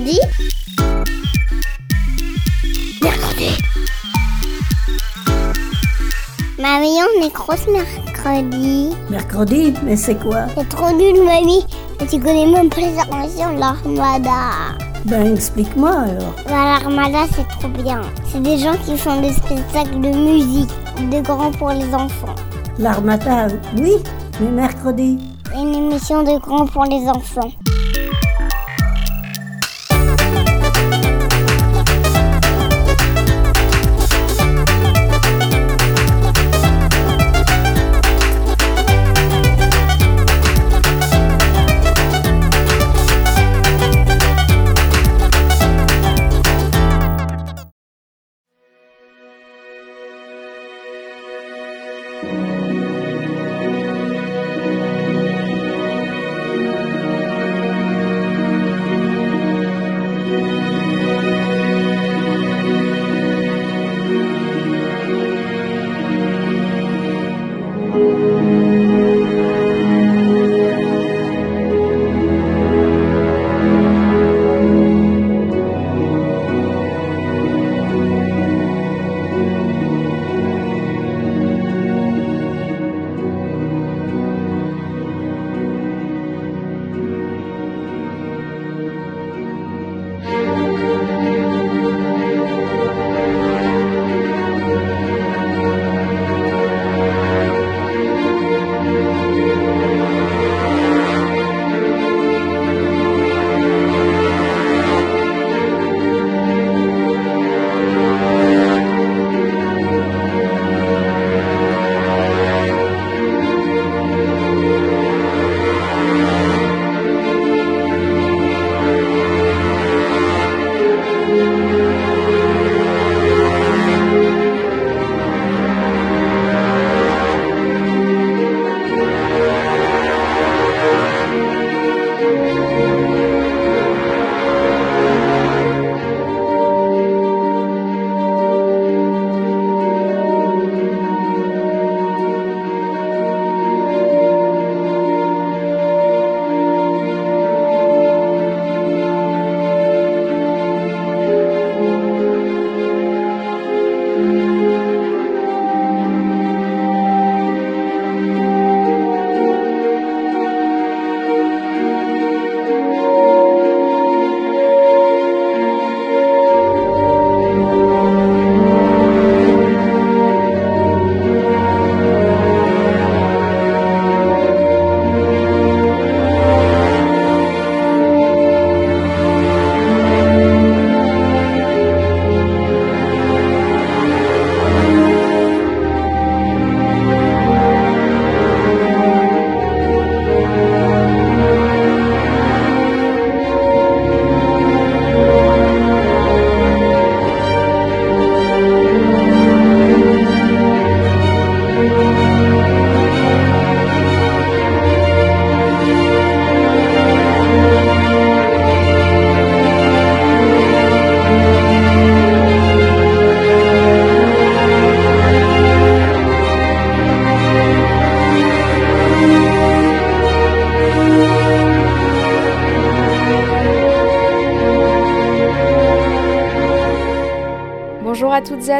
mercredi Mercredi Mamie, on est grosse mercredi. Mercredi Mais c'est quoi? C'est trop nul, mamie. Tu connais même pas les inventions de l'armada. Ben, explique-moi alors. Bah, L'armada, c'est trop bien. C'est des gens qui font des spectacles de musique, de grands pour les enfants. L'armata, oui, mais mercredi. Une émission de grands pour les enfants.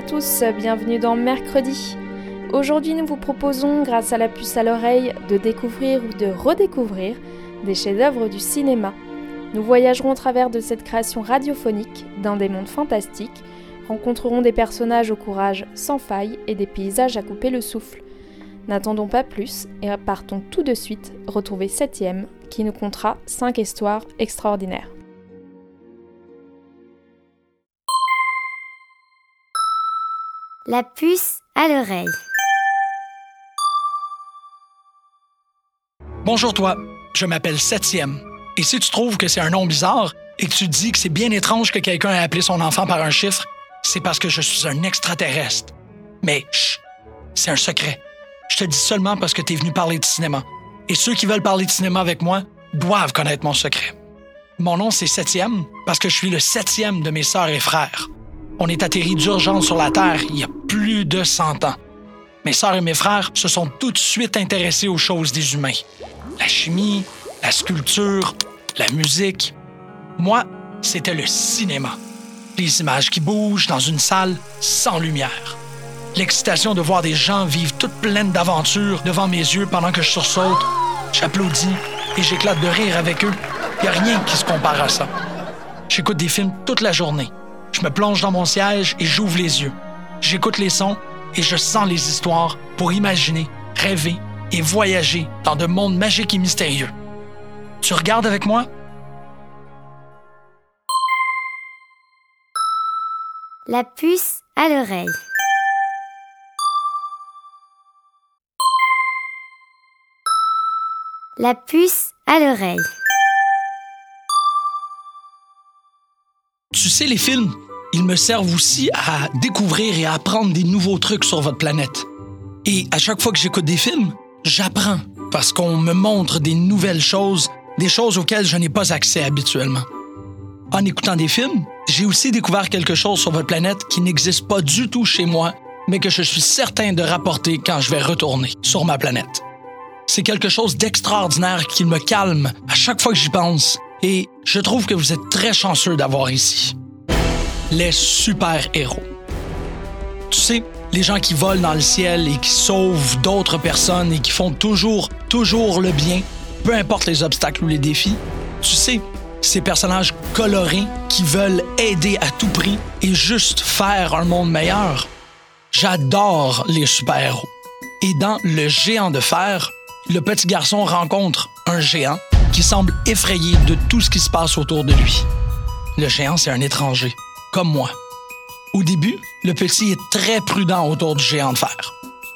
À tous, bienvenue dans Mercredi. Aujourd'hui, nous vous proposons, grâce à la puce à l'oreille, de découvrir ou de redécouvrir des chefs-d'œuvre du cinéma. Nous voyagerons au travers de cette création radiophonique dans des mondes fantastiques, rencontrerons des personnages au courage sans faille et des paysages à couper le souffle. N'attendons pas plus et partons tout de suite retrouver Septième qui nous contera 5 histoires extraordinaires. La puce à l'oreille. Bonjour toi, je m'appelle Septième. Et si tu trouves que c'est un nom bizarre et que tu dis que c'est bien étrange que quelqu'un ait appelé son enfant par un chiffre, c'est parce que je suis un extraterrestre. Mais chut, c'est un secret. Je te dis seulement parce que tu es venu parler de cinéma. Et ceux qui veulent parler de cinéma avec moi doivent connaître mon secret. Mon nom, c'est Septième parce que je suis le septième de mes sœurs et frères. On est atterri d'urgence sur la Terre il y a plus de 100 ans. Mes sœurs et mes frères se sont tout de suite intéressés aux choses des humains. La chimie, la sculpture, la musique. Moi, c'était le cinéma. Les images qui bougent dans une salle sans lumière. L'excitation de voir des gens vivre toutes pleines d'aventures devant mes yeux pendant que je sursaute. J'applaudis et j'éclate de rire avec eux. Il a rien qui se compare à ça. J'écoute des films toute la journée. Je me plonge dans mon siège et j'ouvre les yeux. J'écoute les sons et je sens les histoires pour imaginer, rêver et voyager dans de mondes magiques et mystérieux. Tu regardes avec moi? La puce à l'oreille. La puce à l'oreille. Tu sais, les films, ils me servent aussi à découvrir et à apprendre des nouveaux trucs sur votre planète. Et à chaque fois que j'écoute des films, j'apprends parce qu'on me montre des nouvelles choses, des choses auxquelles je n'ai pas accès habituellement. En écoutant des films, j'ai aussi découvert quelque chose sur votre planète qui n'existe pas du tout chez moi, mais que je suis certain de rapporter quand je vais retourner sur ma planète. C'est quelque chose d'extraordinaire qui me calme à chaque fois que j'y pense, et je trouve que vous êtes très chanceux d'avoir ici. Les super-héros. Tu sais, les gens qui volent dans le ciel et qui sauvent d'autres personnes et qui font toujours, toujours le bien, peu importe les obstacles ou les défis. Tu sais, ces personnages colorés qui veulent aider à tout prix et juste faire un monde meilleur. J'adore les super-héros. Et dans Le géant de fer, le petit garçon rencontre un géant qui semble effrayé de tout ce qui se passe autour de lui. Le géant, c'est un étranger, comme moi. Au début, le petit est très prudent autour du géant de fer,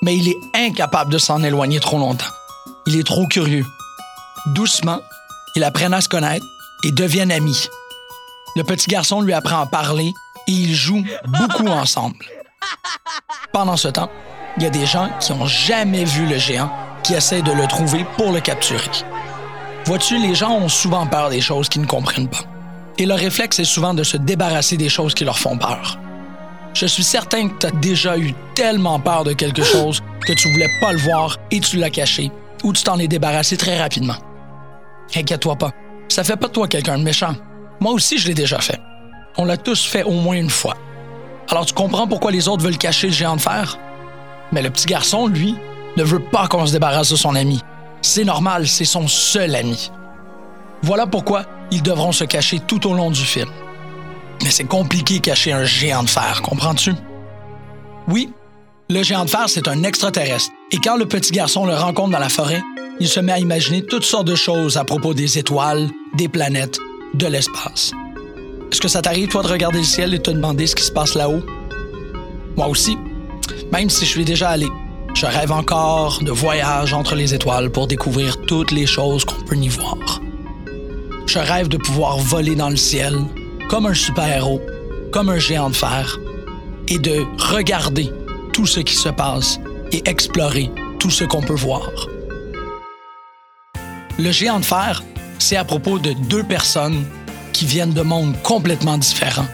mais il est incapable de s'en éloigner trop longtemps. Il est trop curieux. Doucement, ils apprennent à se connaître et deviennent amis. Le petit garçon lui apprend à parler et ils jouent beaucoup ensemble. Pendant ce temps, il y a des gens qui n'ont jamais vu le géant qui essaient de le trouver pour le capturer. Vois-tu, les gens ont souvent peur des choses qu'ils ne comprennent pas. Et leur réflexe est souvent de se débarrasser des choses qui leur font peur. Je suis certain que tu as déjà eu tellement peur de quelque chose que tu voulais pas le voir et tu l'as caché, ou tu t'en es débarrassé très rapidement. Inquiète-toi pas, ça fait pas de toi quelqu'un de méchant. Moi aussi, je l'ai déjà fait. On l'a tous fait au moins une fois. Alors tu comprends pourquoi les autres veulent cacher le géant de fer? Mais le petit garçon, lui, ne veut pas qu'on se débarrasse de son ami. C'est normal, c'est son seul ami. Voilà pourquoi ils devront se cacher tout au long du film. Mais c'est compliqué cacher un géant de fer, comprends-tu? Oui, le géant de fer, c'est un extraterrestre. Et quand le petit garçon le rencontre dans la forêt, il se met à imaginer toutes sortes de choses à propos des étoiles, des planètes, de l'espace. Est-ce que ça t'arrive, toi, de regarder le ciel et te demander ce qui se passe là-haut? Moi aussi. Même si je suis déjà allé, je rêve encore de voyages entre les étoiles pour découvrir toutes les choses qu'on peut y voir. Je rêve de pouvoir voler dans le ciel, comme un super-héros, comme un géant de fer, et de regarder tout ce qui se passe et explorer tout ce qu'on peut voir. Le géant de fer, c'est à propos de deux personnes qui viennent de mondes complètement différents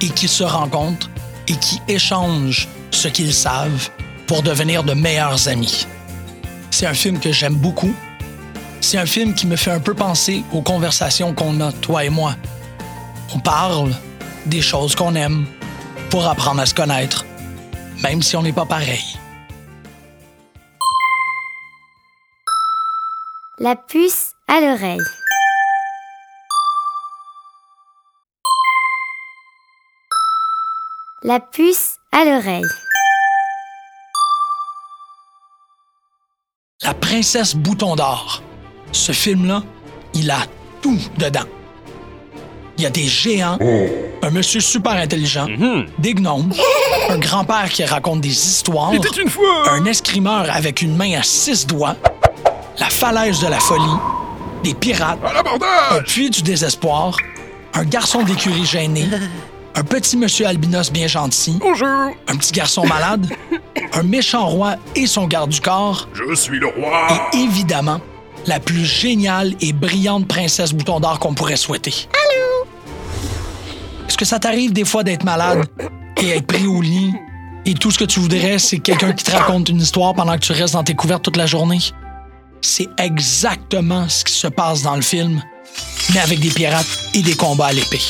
et qui se rencontrent et qui échangent ce qu'ils savent pour devenir de meilleurs amis. C'est un film que j'aime beaucoup. C'est un film qui me fait un peu penser aux conversations qu'on a, toi et moi. On parle des choses qu'on aime pour apprendre à se connaître, même si on n'est pas pareil. La puce à l'oreille. La puce à l'oreille. La princesse Bouton d'Or. Ce film-là, il a tout dedans. Il y a des géants, un monsieur super intelligent, des gnomes, un grand-père qui raconte des histoires, une fois. un escrimeur avec une main à six doigts, la falaise de la folie, des pirates, À un puits du désespoir, un garçon d'écurie gêné, un petit monsieur albinos bien gentil, Bonjour. un petit garçon malade, un méchant roi et son garde du corps, Je suis le roi et évidemment, la plus géniale et brillante princesse bouton d'or qu'on pourrait souhaiter. Allô? Est-ce que ça t'arrive des fois d'être malade et être pris au lit? Et tout ce que tu voudrais, c'est quelqu'un qui te raconte une histoire pendant que tu restes dans tes couvertes toute la journée? C'est exactement ce qui se passe dans le film, mais avec des pirates et des combats à l'épée.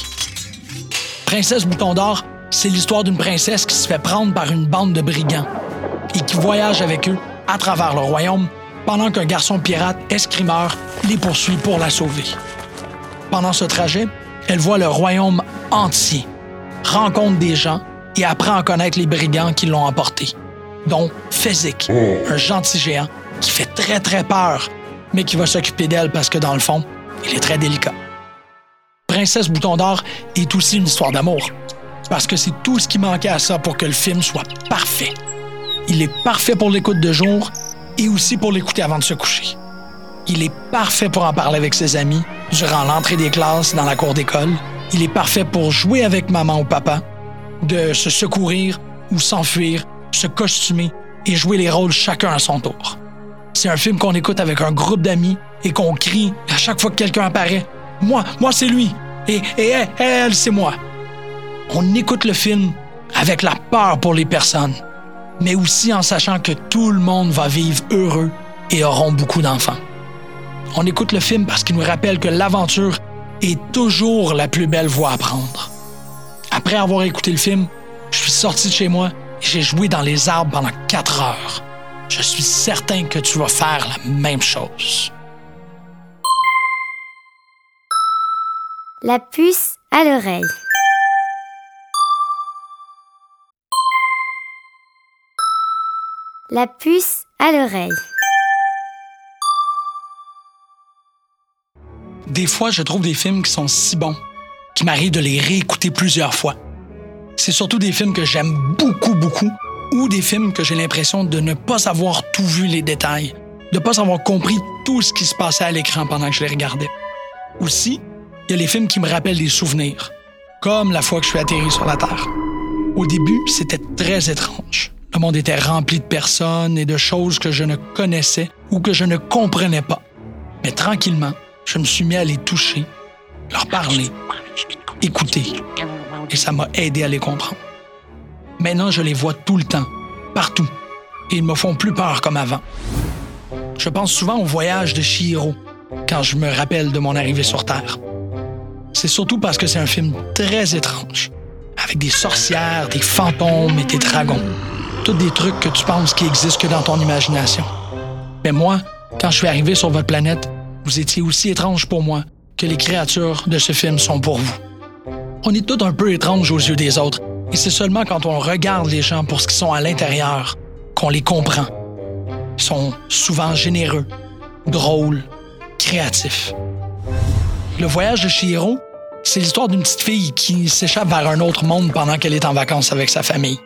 Princesse Bouton d'Or, c'est l'histoire d'une princesse qui se fait prendre par une bande de brigands et qui voyage avec eux à travers le royaume pendant qu'un garçon pirate escrimeur les poursuit pour la sauver. Pendant ce trajet, elle voit le royaume entier, rencontre des gens et apprend à connaître les brigands qui l'ont emporté, dont Fezzik, un gentil géant qui fait très très peur, mais qui va s'occuper d'elle parce que dans le fond, il est très délicat. Princesse Bouton d'Or est aussi une histoire d'amour, parce que c'est tout ce qui manquait à ça pour que le film soit parfait. Il est parfait pour l'écoute de jour et aussi pour l'écouter avant de se coucher. Il est parfait pour en parler avec ses amis durant l'entrée des classes dans la cour d'école. Il est parfait pour jouer avec maman ou papa, de se secourir ou s'enfuir, se costumer et jouer les rôles chacun à son tour. C'est un film qu'on écoute avec un groupe d'amis et qu'on crie à chaque fois que quelqu'un apparaît. Moi, moi c'est lui. Et, et elle, elle c'est moi. On écoute le film avec la peur pour les personnes, mais aussi en sachant que tout le monde va vivre heureux et auront beaucoup d'enfants. On écoute le film parce qu'il nous rappelle que l'aventure est toujours la plus belle voie à prendre. Après avoir écouté le film, je suis sorti de chez moi et j'ai joué dans les arbres pendant quatre heures. Je suis certain que tu vas faire la même chose. La puce à l'oreille. La puce à l'oreille. Des fois, je trouve des films qui sont si bons qu'il m'arrive de les réécouter plusieurs fois. C'est surtout des films que j'aime beaucoup, beaucoup, ou des films que j'ai l'impression de ne pas avoir tout vu les détails, de ne pas avoir compris tout ce qui se passait à l'écran pendant que je les regardais. Aussi, il y a les films qui me rappellent des souvenirs, comme la fois que je suis atterri sur la Terre. Au début, c'était très étrange. Le monde était rempli de personnes et de choses que je ne connaissais ou que je ne comprenais pas. Mais tranquillement, je me suis mis à les toucher, leur parler, écouter, et ça m'a aidé à les comprendre. Maintenant, je les vois tout le temps, partout, et ils me font plus peur comme avant. Je pense souvent au voyage de Chihiro quand je me rappelle de mon arrivée sur Terre. C'est surtout parce que c'est un film très étrange, avec des sorcières, des fantômes et des dragons. Tous des trucs que tu penses qui existent que dans ton imagination. Mais moi, quand je suis arrivé sur votre planète, vous étiez aussi étrange pour moi que les créatures de ce film sont pour vous. On est tous un peu étranges aux yeux des autres, et c'est seulement quand on regarde les gens pour ce qu'ils sont à l'intérieur qu'on les comprend. Ils sont souvent généreux, drôles, créatifs. Le voyage de Chihiro, c'est l'histoire d'une petite fille qui s'échappe vers un autre monde pendant qu'elle est en vacances avec sa famille.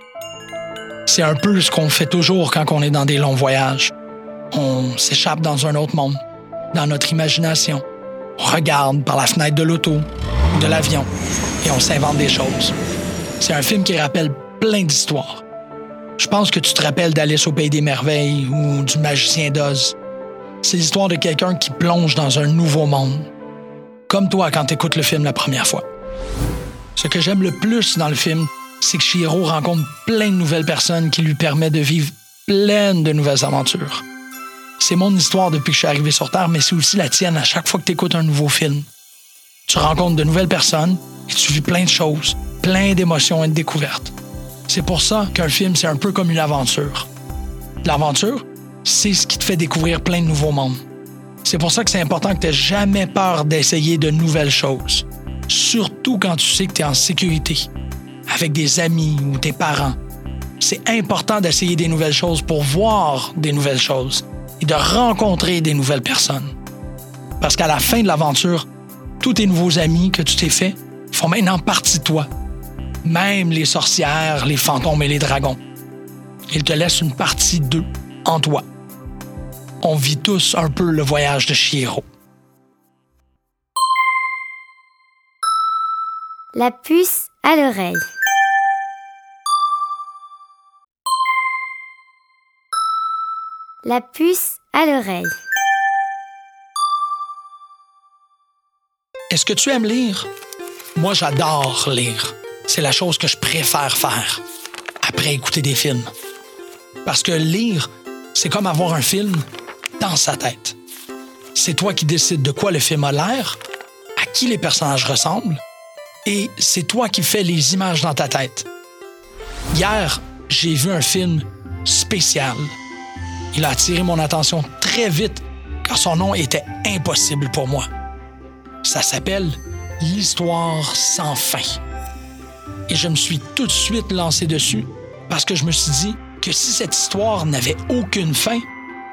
C'est un peu ce qu'on fait toujours quand on est dans des longs voyages. On s'échappe dans un autre monde, dans notre imagination. On regarde par la fenêtre de l'auto ou de l'avion et on s'invente des choses. C'est un film qui rappelle plein d'histoires. Je pense que tu te rappelles d'Alice au Pays des Merveilles ou du Magicien d'Oz. C'est l'histoire de quelqu'un qui plonge dans un nouveau monde. Comme toi quand tu écoutes le film la première fois. Ce que j'aime le plus dans le film, c'est que Shiro rencontre plein de nouvelles personnes qui lui permettent de vivre plein de nouvelles aventures. C'est mon histoire depuis que je suis arrivé sur Terre, mais c'est aussi la tienne à chaque fois que tu écoutes un nouveau film. Tu rencontres de nouvelles personnes et tu vis plein de choses, plein d'émotions et de découvertes. C'est pour ça qu'un film, c'est un peu comme une aventure. L'aventure, c'est ce qui te fait découvrir plein de nouveaux mondes. C'est pour ça que c'est important que tu n'aies jamais peur d'essayer de nouvelles choses. Surtout quand tu sais que tu es en sécurité, avec des amis ou tes parents. C'est important d'essayer des nouvelles choses pour voir des nouvelles choses et de rencontrer des nouvelles personnes. Parce qu'à la fin de l'aventure, tous tes nouveaux amis que tu t'es faits font maintenant partie de toi. Même les sorcières, les fantômes et les dragons. Ils te laissent une partie d'eux en toi. On vit tous un peu le voyage de Shiro. La puce à l'oreille. La puce à l'oreille. Est-ce que tu aimes lire? Moi, j'adore lire. C'est la chose que je préfère faire après écouter des films. Parce que lire, c'est comme avoir un film dans sa tête. C'est toi qui décides de quoi le film a l'air, à qui les personnages ressemblent Et c'est toi qui fais les images dans ta tête. Hier, j'ai vu un film spécial. Il a attiré mon attention très vite car son nom était impossible pour moi. Ça s'appelle L'histoire sans fin. Et je me suis tout de suite lancé dessus parce que je me suis dit que si cette histoire n'avait aucune fin,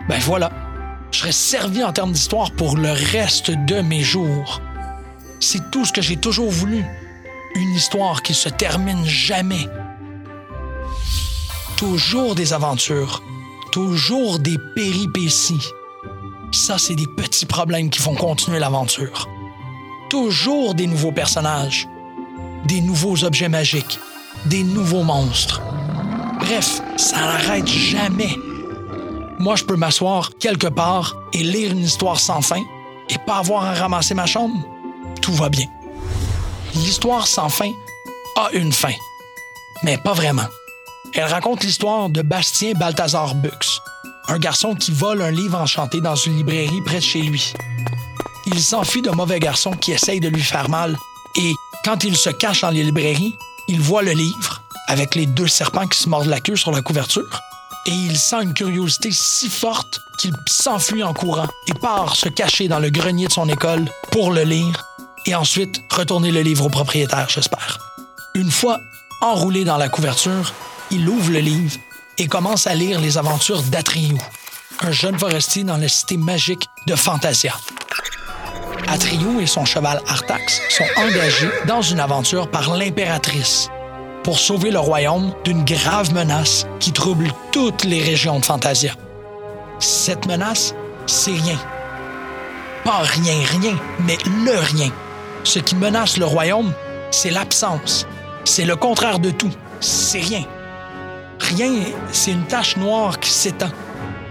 ben voilà, je serais servi en termes d'histoire pour le reste de mes jours. C'est tout ce que j'ai toujours voulu. Une histoire qui se termine jamais. Toujours des aventures, toujours des péripéties. Ça, c'est des petits problèmes qui font continuer l'aventure. Toujours des nouveaux personnages, des nouveaux objets magiques, des nouveaux monstres. Bref, ça n'arrête jamais. Moi, je peux m'asseoir quelque part et lire une histoire sans fin et pas avoir à ramasser ma chambre. Tout va bien. L'histoire sans fin a une fin, mais pas vraiment. Elle raconte l'histoire de Bastien Balthazar Bux, un garçon qui vole un livre enchanté dans une librairie près de chez lui. Il s'enfuit d'un mauvais garçon qui essaye de lui faire mal et, quand il se cache dans les librairies, il voit le livre avec les deux serpents qui se mordent la queue sur la couverture et il sent une curiosité si forte qu'il s'enfuit en courant et part se cacher dans le grenier de son école pour le lire et ensuite retourner le livre au propriétaire, j'espère. Une fois enroulé dans la couverture, il ouvre le livre et commence à lire les aventures d'Atriou, un jeune forestier dans la cité magique de Fantasia. Atriou et son cheval Artax sont engagés dans une aventure par l'impératrice pour sauver le royaume d'une grave menace qui trouble toutes les régions de Fantasia. Cette menace, c'est rien. Pas rien, rien, mais le rien. Ce qui menace le royaume, c'est l'absence. C'est le contraire de tout. C'est rien. Rien, c'est une tache noire qui s'étend.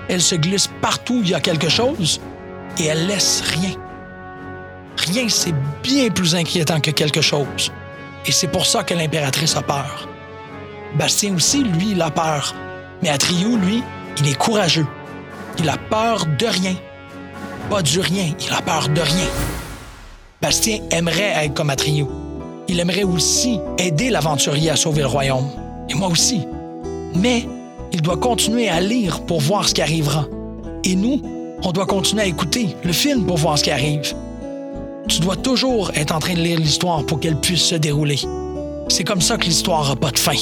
Elle se glisse partout où il y a quelque chose et elle laisse rien. Rien, c'est bien plus inquiétant que quelque chose. Et c'est pour ça que l'impératrice a peur. Bastien aussi, lui, il a peur. Mais Atriou, lui, il est courageux. Il a peur de rien. Pas du rien, il a peur de rien. Bastien aimerait être comme Atriou. Il aimerait aussi aider l'aventurier à sauver le royaume. Et moi aussi. Mais il doit continuer à lire pour voir ce qui arrivera. Et nous, on doit continuer à écouter le film pour voir ce qui arrive. Tu dois toujours être en train de lire l'histoire pour qu'elle puisse se dérouler. C'est comme ça que l'histoire n'a pas de fin.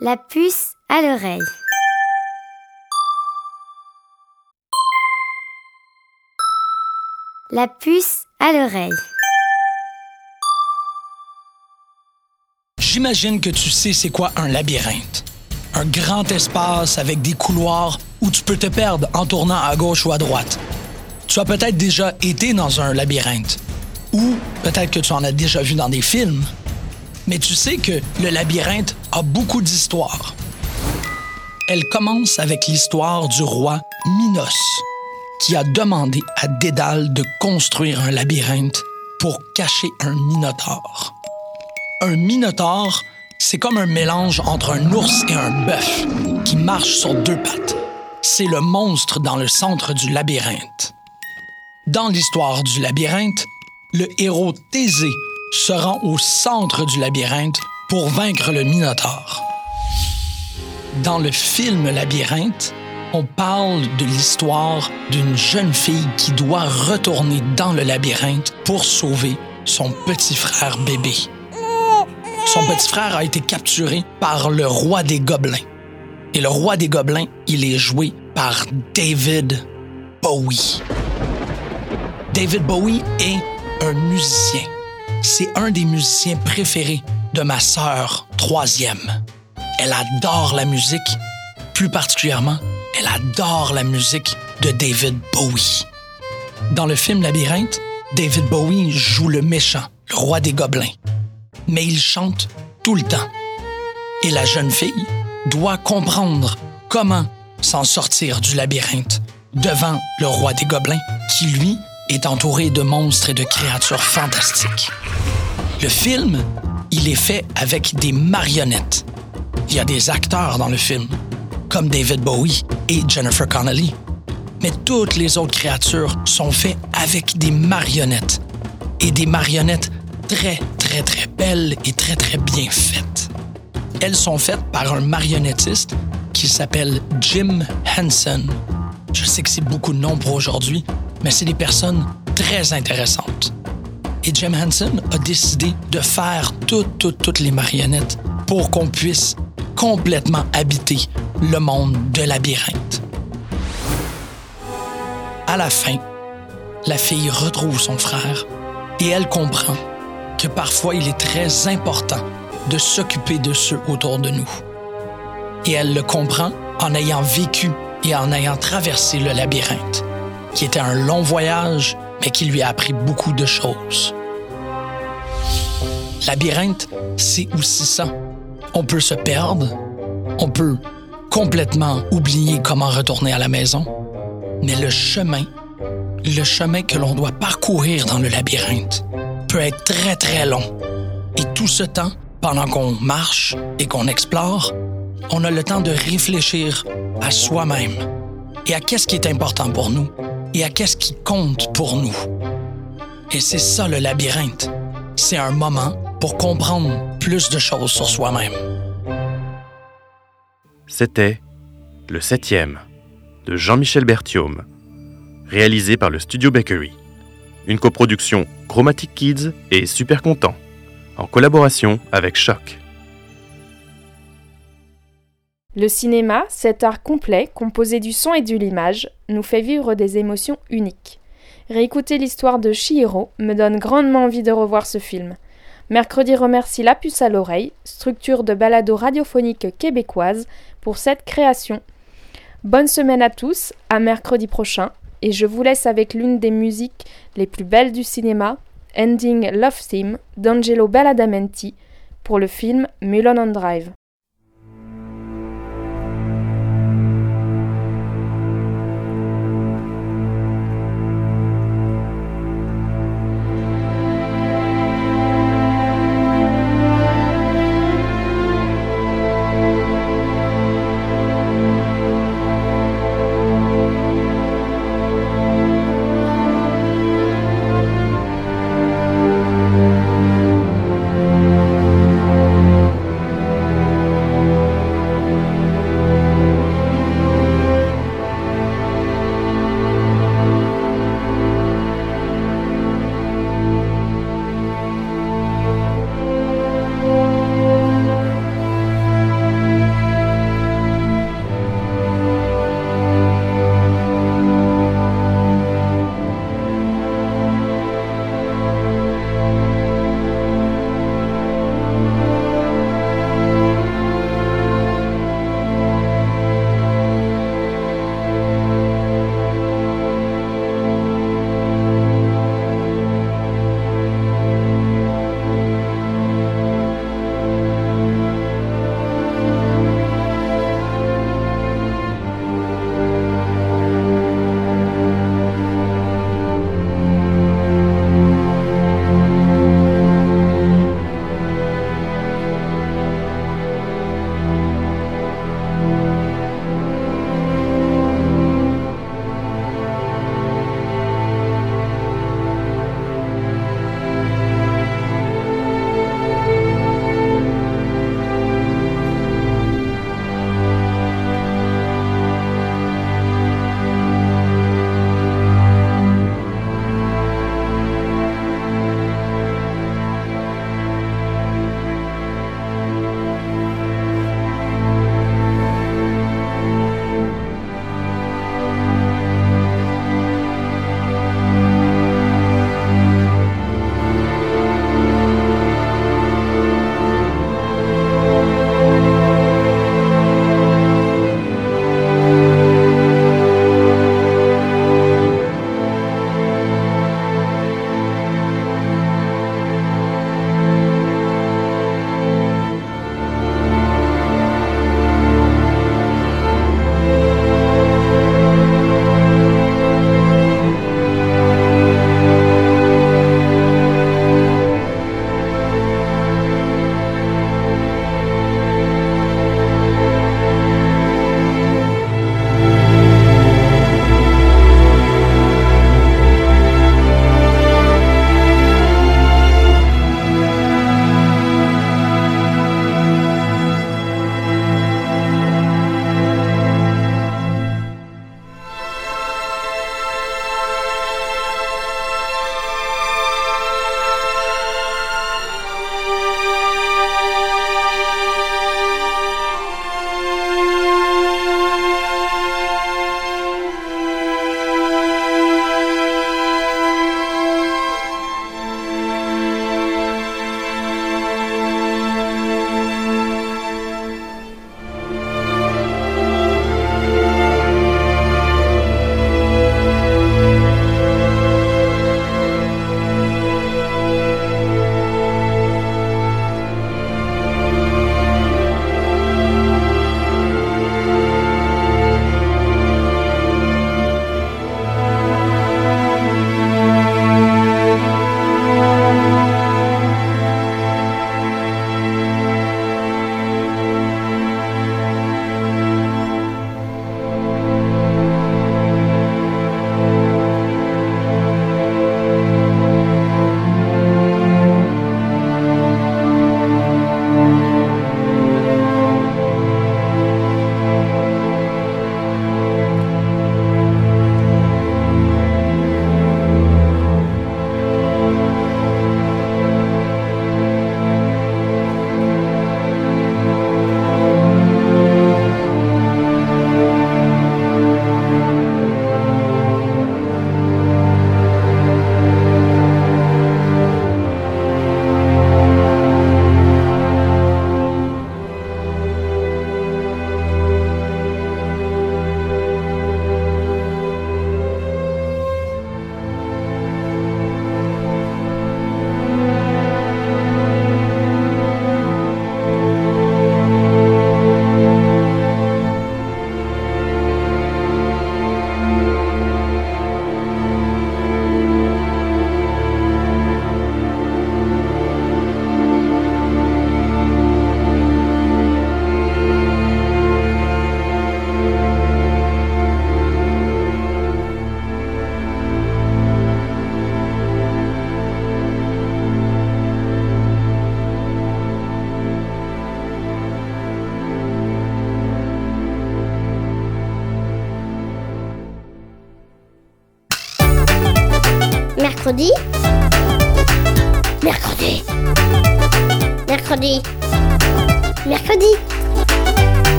La puce à l'oreille. La puce à l'oreille. J'imagine que tu sais c'est quoi un labyrinthe. Un grand espace avec des couloirs où tu peux te perdre en tournant à gauche ou à droite. Tu as peut-être déjà été dans un labyrinthe, ou peut-être que tu en as déjà vu dans des films, mais tu sais que le labyrinthe a beaucoup d'histoires. Elle commence avec l'histoire du roi Minos, qui a demandé à Dédale de construire un labyrinthe pour cacher un minotaure. Un minotaure, c'est comme un mélange entre un ours et un bœuf qui marche sur deux pattes. C'est le monstre dans le centre du labyrinthe. Dans l'histoire du labyrinthe, le héros Thésée se rend au centre du labyrinthe pour vaincre le Minotaure. Dans le film Labyrinthe, on parle de l'histoire d'une jeune fille qui doit retourner dans le labyrinthe pour sauver son petit frère bébé. Son petit frère a été capturé par le roi des gobelins. Et le roi des gobelins, il est joué par David Bowie. David Bowie est un musicien. C'est un des musiciens préférés de ma sœur troisième. Elle adore la musique, plus particulièrement, elle adore la musique de David Bowie. Dans le film Labyrinthe, David Bowie joue le méchant, le roi des gobelins. Mais il chante tout le temps. Et la jeune fille doit comprendre comment s'en sortir du labyrinthe devant le roi des gobelins, qui, lui, est entouré de monstres et de créatures fantastiques. Le film, il est fait avec des marionnettes. Il y a des acteurs dans le film, comme David Bowie et Jennifer Connelly. Mais toutes les autres créatures sont faites avec des marionnettes. Et des marionnettes très, très, très belles et très, très bien faites. Elles sont faites par un marionnettiste qui s'appelle Jim Henson. Je sais que c'est beaucoup de noms pour aujourd'hui, mais c'est des personnes très intéressantes. Et Jim Henson a décidé de faire toutes, toutes, toutes les marionnettes pour qu'on puisse complètement habiter le monde de labyrinthe. À la fin, la fille retrouve son frère et elle comprend que parfois il est très important de s'occuper de ceux autour de nous. Et elle le comprend en ayant vécu et en ayant traversé le labyrinthe, qui était un long voyage, mais qui lui a appris beaucoup de choses. Labyrinthe, c'est aussi ça. On peut se perdre, on peut complètement oublier comment retourner à la maison, mais le chemin, le chemin que l'on doit parcourir dans le labyrinthe, peut être très très long. Et tout ce temps, pendant qu'on marche et qu'on explore, on a le temps de réfléchir à soi-même et à qu'est-ce qui est important pour nous et à qu'est-ce qui compte pour nous. Et c'est ça le labyrinthe. C'est un moment pour comprendre plus de choses sur soi-même. C'était Le Septième de Jean-Michel Berthiaume, réalisé par le Studio Bakery. Une coproduction Chromatic Kids et Super Content, en collaboration avec Choc. Le cinéma, cet art complet composé du son et de l'image, nous fait vivre des émotions uniques. Réécouter l'histoire de Chihiro me donne grandement envie de revoir ce film. Mercredi remercie La Puce à l'oreille, structure de balado radiophonique québécoise, pour cette création. Bonne semaine à tous, à mercredi prochain, et je vous laisse avec l'une des musiques les plus belles du cinéma, Ending Love Theme d'Angelo Badalamenti, pour le film Mulholland Drive.